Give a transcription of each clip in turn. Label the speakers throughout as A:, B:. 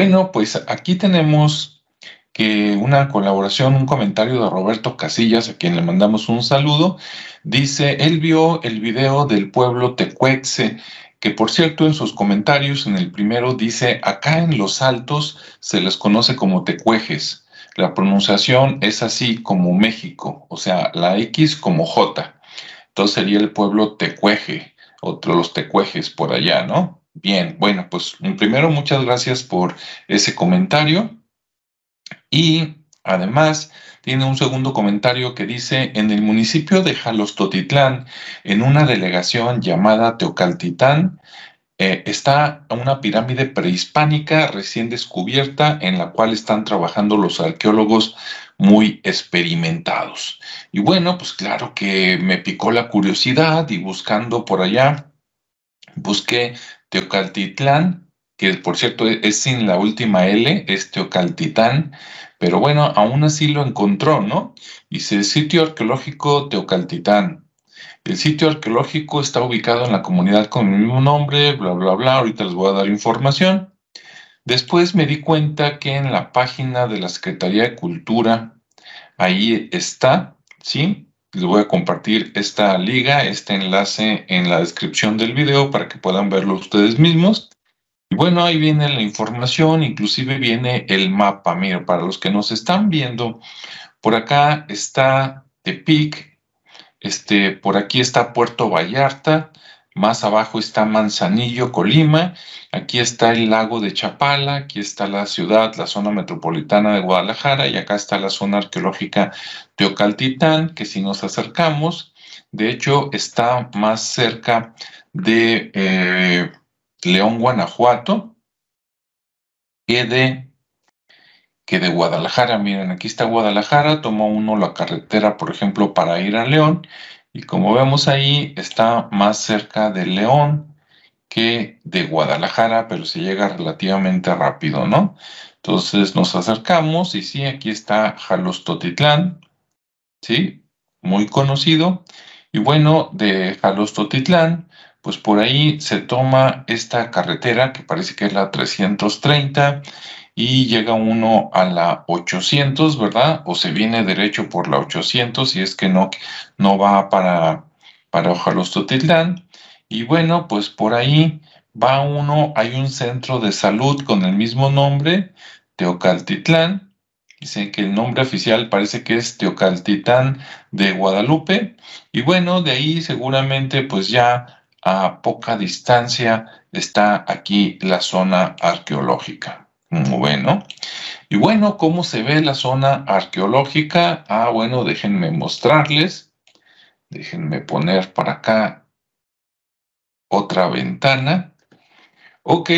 A: bueno, pues aquí tenemos que una colaboración, un comentario de Roberto Casillas, a quien le mandamos un saludo, dice, él vio el video del pueblo tecuexe, que por cierto en sus comentarios en el primero dice, acá en los altos se les conoce como tecuejes. La pronunciación es así como México, o sea, la X como J. Entonces sería el pueblo tecueje, otro los tecuejes por allá, ¿no? Bien, bueno, pues primero muchas gracias por ese comentario. Y además tiene un segundo comentario que dice, en el municipio de Jalostotitlán, en una delegación llamada Teocaltitán, eh, está una pirámide prehispánica recién descubierta en la cual están trabajando los arqueólogos muy experimentados. Y bueno, pues claro que me picó la curiosidad y buscando por allá, busqué Teocaltitlán, que por cierto es sin la última L, es Teocaltitán, pero bueno, aún así lo encontró, ¿no? Dice sitio arqueológico Teocaltitán. El sitio arqueológico está ubicado en la comunidad con el mismo nombre, bla, bla, bla. Ahorita les voy a dar información. Después me di cuenta que en la página de la Secretaría de Cultura, ahí está, ¿sí? Les voy a compartir esta liga, este enlace en la descripción del video para que puedan verlo ustedes mismos. Y bueno, ahí viene la información, inclusive viene el mapa. Mira, para los que nos están viendo, por acá está Tepic, este, por aquí está Puerto Vallarta, más abajo está Manzanillo, Colima, aquí está el lago de Chapala, aquí está la ciudad, la zona metropolitana de Guadalajara y acá está la zona arqueológica Teocaltitán, que si nos acercamos, de hecho está más cerca de eh, León, Guanajuato, que de que de Guadalajara. Miren, aquí está Guadalajara, toma uno la carretera, por ejemplo, para ir a León, y como vemos ahí, está más cerca de León que de Guadalajara, pero se llega relativamente rápido, ¿no? Entonces nos acercamos y sí, aquí está Jalostotitlán, ¿sí? Muy conocido. Y bueno, de Jalostotitlán, pues por ahí se toma esta carretera que parece que es la 330 y llega uno a la 800, ¿verdad? O se viene derecho por la 800 y es que no, no va para, para Ojalostotitlán. Y bueno, pues por ahí va uno, hay un centro de salud con el mismo nombre, Teocaltitlán. Dice que el nombre oficial parece que es Teocaltitlán de Guadalupe. Y bueno, de ahí seguramente pues ya a poca distancia está aquí la zona arqueológica. Bueno, y bueno, ¿cómo se ve la zona arqueológica? Ah, bueno, déjenme mostrarles. Déjenme poner para acá otra ventana. Ok,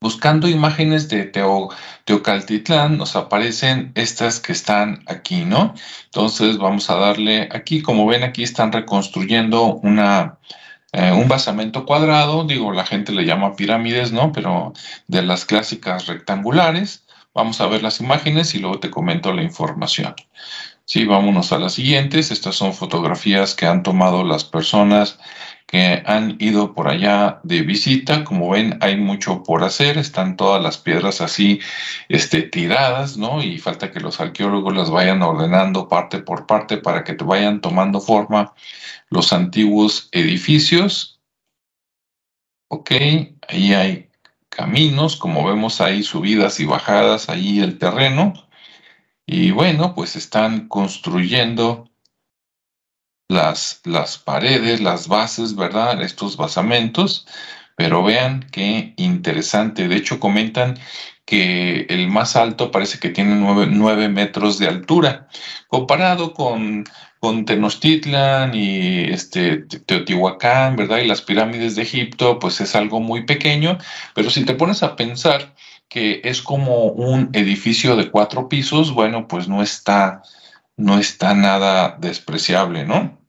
A: buscando imágenes de Teo, Teocaltitlán nos aparecen estas que están aquí, ¿no? Entonces vamos a darle aquí, como ven aquí están reconstruyendo una, eh, un basamento cuadrado, digo, la gente le llama pirámides, ¿no? Pero de las clásicas rectangulares. Vamos a ver las imágenes y luego te comento la información. Sí, vámonos a las siguientes. Estas son fotografías que han tomado las personas que han ido por allá de visita. Como ven, hay mucho por hacer. Están todas las piedras así este, tiradas, ¿no? Y falta que los arqueólogos las vayan ordenando parte por parte para que te vayan tomando forma los antiguos edificios. Ok, ahí hay caminos, como vemos ahí subidas y bajadas, ahí el terreno. Y bueno, pues están construyendo las, las paredes, las bases, ¿verdad? Estos basamentos. Pero vean qué interesante. De hecho, comentan que el más alto parece que tiene nueve metros de altura. Comparado con con Tenochtitlan y este, Teotihuacán, ¿verdad? Y las pirámides de Egipto, pues es algo muy pequeño, pero si te pones a pensar que es como un edificio de cuatro pisos, bueno, pues no está, no está nada despreciable, ¿no?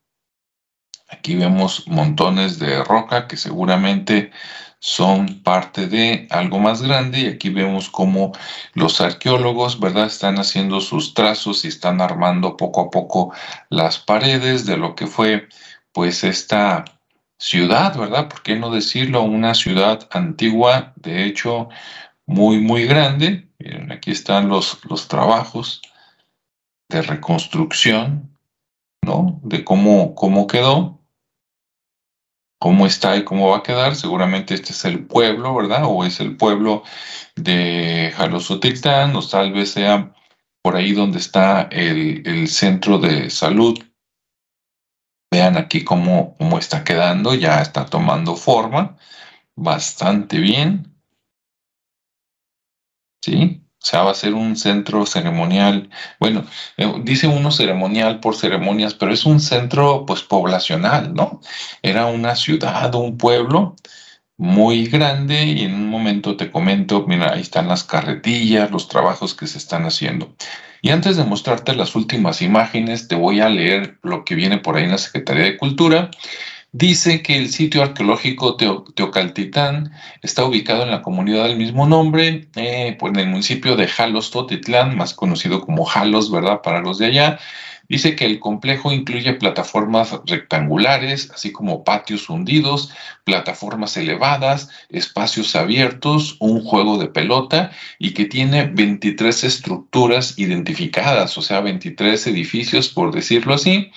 A: Aquí vemos montones de roca que seguramente son parte de algo más grande y aquí vemos cómo los arqueólogos, ¿verdad? Están haciendo sus trazos y están armando poco a poco las paredes de lo que fue pues esta ciudad, ¿verdad? ¿Por qué no decirlo? Una ciudad antigua, de hecho, muy, muy grande. Miren, aquí están los, los trabajos de reconstrucción, ¿no? De cómo, cómo quedó, cómo está y cómo va a quedar. Seguramente este es el pueblo, ¿verdad? O es el pueblo de Jalosotitlán, o tal vez sea por ahí donde está el, el centro de salud. Vean aquí cómo, cómo está quedando, ya está tomando forma bastante bien. ¿Sí? O sea, va a ser un centro ceremonial. Bueno, eh, dice uno ceremonial por ceremonias, pero es un centro pues poblacional, ¿no? Era una ciudad, un pueblo muy grande y en un momento te comento, mira, ahí están las carretillas, los trabajos que se están haciendo. Y antes de mostrarte las últimas imágenes, te voy a leer lo que viene por ahí en la Secretaría de Cultura. Dice que el sitio arqueológico Teocaltitán está ubicado en la comunidad del mismo nombre, eh, pues en el municipio de Jalos Totitlán, más conocido como Jalos, ¿verdad? Para los de allá. Dice que el complejo incluye plataformas rectangulares, así como patios hundidos, plataformas elevadas, espacios abiertos, un juego de pelota y que tiene 23 estructuras identificadas, o sea, 23 edificios, por decirlo así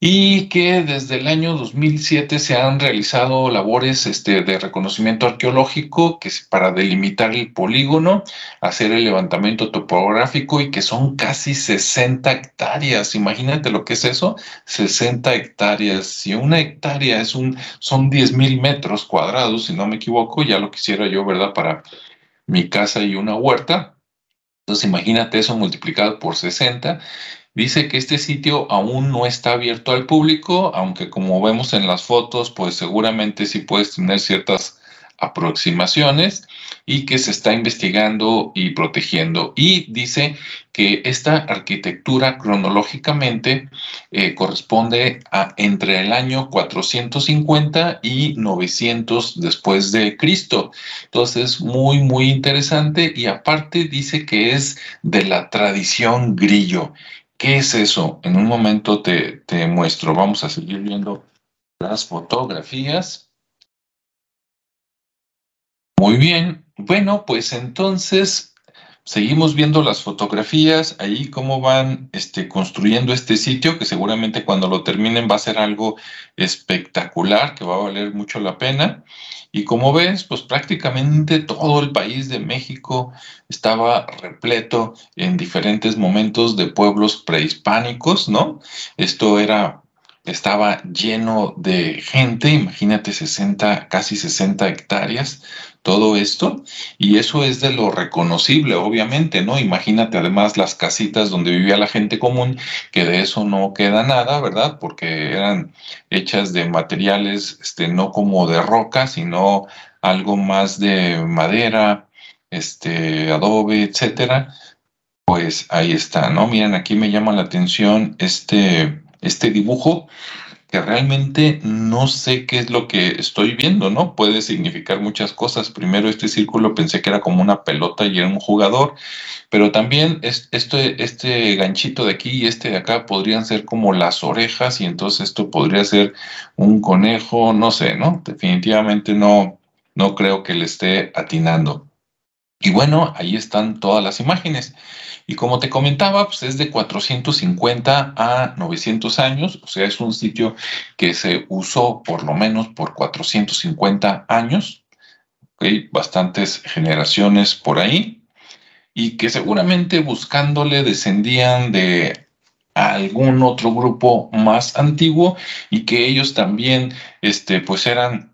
A: y que desde el año 2007 se han realizado labores este, de reconocimiento arqueológico que para delimitar el polígono, hacer el levantamiento topográfico y que son casi 60 hectáreas. Imagínate lo que es eso, 60 hectáreas. Si una hectárea es un, son 10 mil metros cuadrados, si no me equivoco, ya lo quisiera yo, ¿verdad? Para mi casa y una huerta. Entonces imagínate eso multiplicado por 60 Dice que este sitio aún no está abierto al público, aunque como vemos en las fotos, pues seguramente sí puedes tener ciertas aproximaciones y que se está investigando y protegiendo. Y dice que esta arquitectura cronológicamente eh, corresponde a entre el año 450 y 900 después de Cristo. Entonces, muy, muy interesante y aparte dice que es de la tradición grillo. ¿Qué es eso? En un momento te, muestro. Vamos a seguir viendo las fotografías. Muy bien. Bueno, pues entonces seguimos viendo las fotografías, ahí cómo van este, construyendo este sitio, que seguramente cuando lo terminen va a ser algo espectacular, que va a valer mucho la pena. Y como ves, pues prácticamente todo el país de México estaba repleto en diferentes momentos de pueblos prehispánicos, ¿no? Esto era estaba lleno de gente, imagínate 60, casi 60 hectáreas, todo esto, y eso es de lo reconocible, obviamente, ¿no? Imagínate además las casitas donde vivía la gente común, que de eso no queda nada, ¿verdad? Porque eran hechas de materiales, este, no como de roca, sino algo más de madera, este, adobe, etcétera. Pues ahí está, ¿no? Miren, aquí me llama la atención este este dibujo que realmente no sé qué es lo que estoy viendo, ¿no? Puede significar muchas cosas. Primero, este círculo pensé que era como una pelota y era un jugador, pero también este, este ganchito de aquí y este de acá podrían ser como las orejas y entonces esto podría ser un conejo, no sé, ¿no? Definitivamente no, no creo que le esté atinando. Y bueno, ahí están todas las imágenes. Y como te comentaba, pues es de 450 a 900 años, o sea, es un sitio que se usó por lo menos por 450 años, ¿okay? bastantes generaciones por ahí, y que seguramente buscándole descendían de algún otro grupo más antiguo y que ellos también, este, pues eran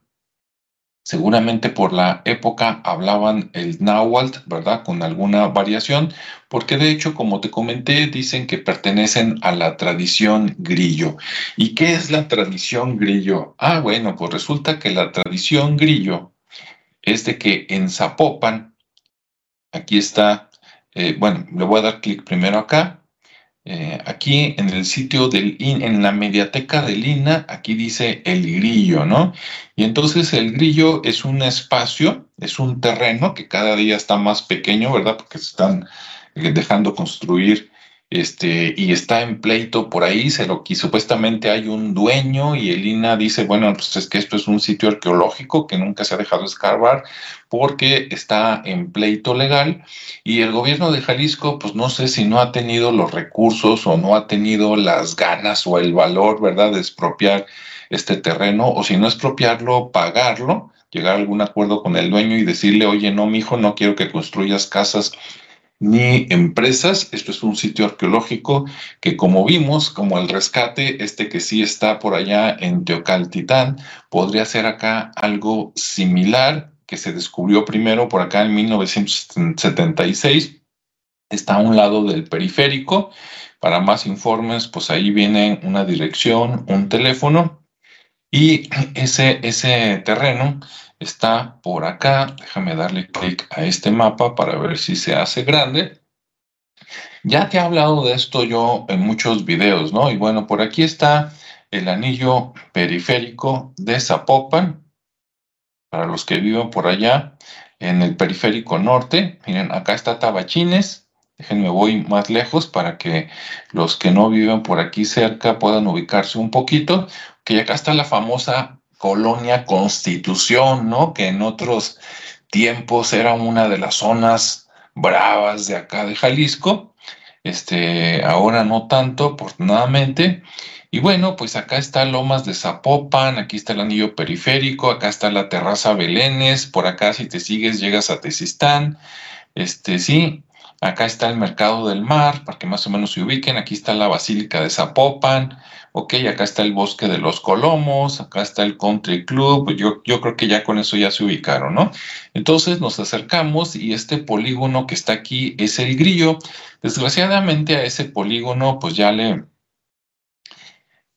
A: Seguramente por la época hablaban el náhuatl, ¿verdad? Con alguna variación, porque de hecho, como te comenté, dicen que pertenecen a la tradición grillo. ¿Y qué es la tradición grillo? Ah, bueno, pues resulta que la tradición grillo es de que en Zapopan, aquí está, eh, bueno, le voy a dar clic primero acá, eh, aquí en el sitio del en la mediateca del INA, aquí dice el grillo, ¿no? Y entonces el grillo es un espacio, es un terreno que cada día está más pequeño, ¿verdad? Porque se están eh, dejando construir este, y está en pleito por ahí, se lo que supuestamente hay un dueño y el INA dice, bueno, pues es que esto es un sitio arqueológico que nunca se ha dejado escarbar porque está en pleito legal y el gobierno de Jalisco, pues no sé si no ha tenido los recursos o no ha tenido las ganas o el valor, ¿verdad?, de expropiar este terreno o si no expropiarlo, pagarlo llegar a algún acuerdo con el dueño y decirle, oye, no, mi hijo, no quiero que construyas casas ni empresas. Esto es un sitio arqueológico que como vimos, como el rescate, este que sí está por allá en Teocaltitán, podría ser acá algo similar que se descubrió primero por acá en 1976. Está a un lado del periférico. Para más informes, pues ahí viene una dirección, un teléfono y ese, ese terreno está por acá. Déjame darle clic a este mapa para ver si se hace grande. Ya te he hablado de esto yo en muchos videos, ¿no? Y bueno, por aquí está el anillo periférico de Zapopan. Para los que viven por allá, en el periférico norte. Miren, acá está Tabachines. Déjenme voy más lejos para que los que no viven por aquí cerca puedan ubicarse un poquito que acá está la famosa colonia Constitución, ¿no? Que en otros tiempos era una de las zonas bravas de acá de Jalisco. Este, ahora no tanto, afortunadamente. Y bueno, pues acá está Lomas de Zapopan, aquí está el anillo periférico, acá está la terraza Belénes, por acá si te sigues llegas a Tezistán. Este, sí, acá está el mercado del mar, para que más o menos se ubiquen, aquí está la Basílica de Zapopan, ok, acá está el bosque de los Colomos, acá está el Country Club, yo, yo creo que ya con eso ya se ubicaron, ¿no? Entonces nos acercamos y este polígono que está aquí es el grillo. Desgraciadamente a ese polígono pues ya le...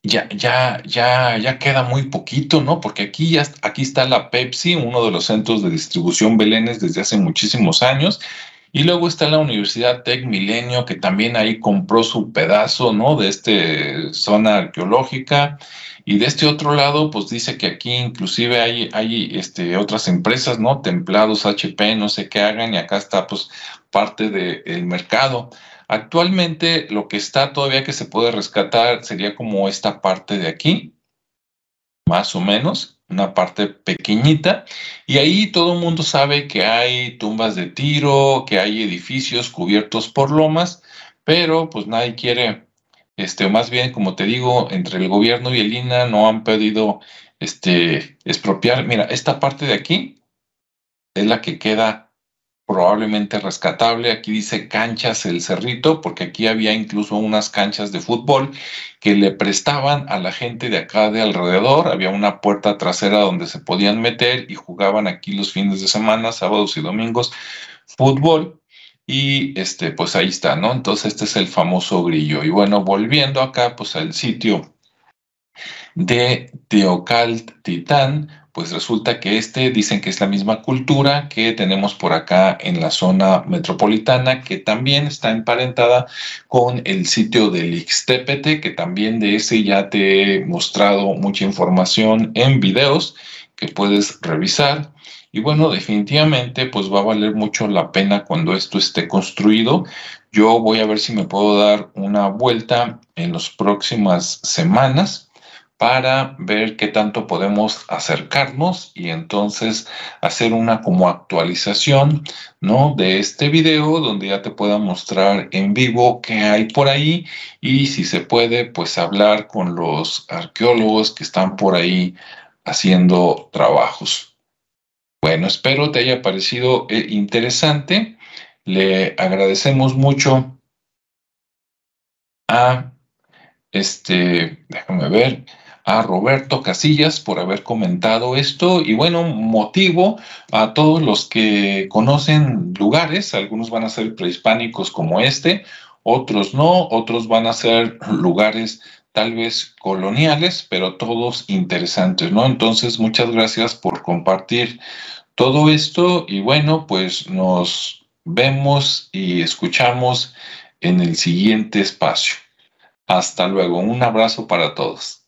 A: Ya, ya, ya, ya queda muy poquito, ¿no? Porque aquí ya aquí está la Pepsi, uno de los centros de distribución Belénes desde hace muchísimos años, y luego está la Universidad Tech Milenio, que también ahí compró su pedazo, ¿no? De esta zona arqueológica. Y de este otro lado, pues dice que aquí inclusive hay, hay este, otras empresas, ¿no? Templados, HP, no sé qué hagan, y acá está pues parte del mercado. Actualmente lo que está todavía que se puede rescatar sería como esta parte de aquí, más o menos, una parte pequeñita, y ahí todo el mundo sabe que hay tumbas de tiro, que hay edificios cubiertos por lomas, pero pues nadie quiere, este, más bien, como te digo, entre el gobierno y el INA no han pedido este, expropiar. Mira, esta parte de aquí es la que queda probablemente rescatable. Aquí dice canchas el cerrito, porque aquí había incluso unas canchas de fútbol que le prestaban a la gente de acá de alrededor. Había una puerta trasera donde se podían meter y jugaban aquí los fines de semana, sábados y domingos, fútbol. Y este, pues ahí está, ¿no? Entonces este es el famoso grillo. Y bueno, volviendo acá, pues al sitio de Teocalt Titán, pues resulta que este dicen que es la misma cultura que tenemos por acá en la zona metropolitana, que también está emparentada con el sitio del Ixtépete, que también de ese ya te he mostrado mucha información en videos que puedes revisar. Y bueno, definitivamente pues va a valer mucho la pena cuando esto esté construido. Yo voy a ver si me puedo dar una vuelta en las próximas semanas para ver qué tanto podemos acercarnos y entonces hacer una como actualización, ¿no? De este video donde ya te pueda mostrar en vivo qué hay por ahí y si se puede, pues hablar con los arqueólogos que están por ahí haciendo trabajos. Bueno, espero te haya parecido eh, interesante. Le agradecemos mucho a este, déjame ver, a Roberto Casillas por haber comentado esto y bueno, motivo a todos los que conocen lugares, algunos van a ser prehispánicos como este, otros no, otros van a ser lugares tal vez coloniales, pero todos interesantes, ¿no? Entonces, muchas gracias por compartir todo esto y bueno, pues nos vemos y escuchamos en el siguiente espacio. Hasta luego, un abrazo para todos.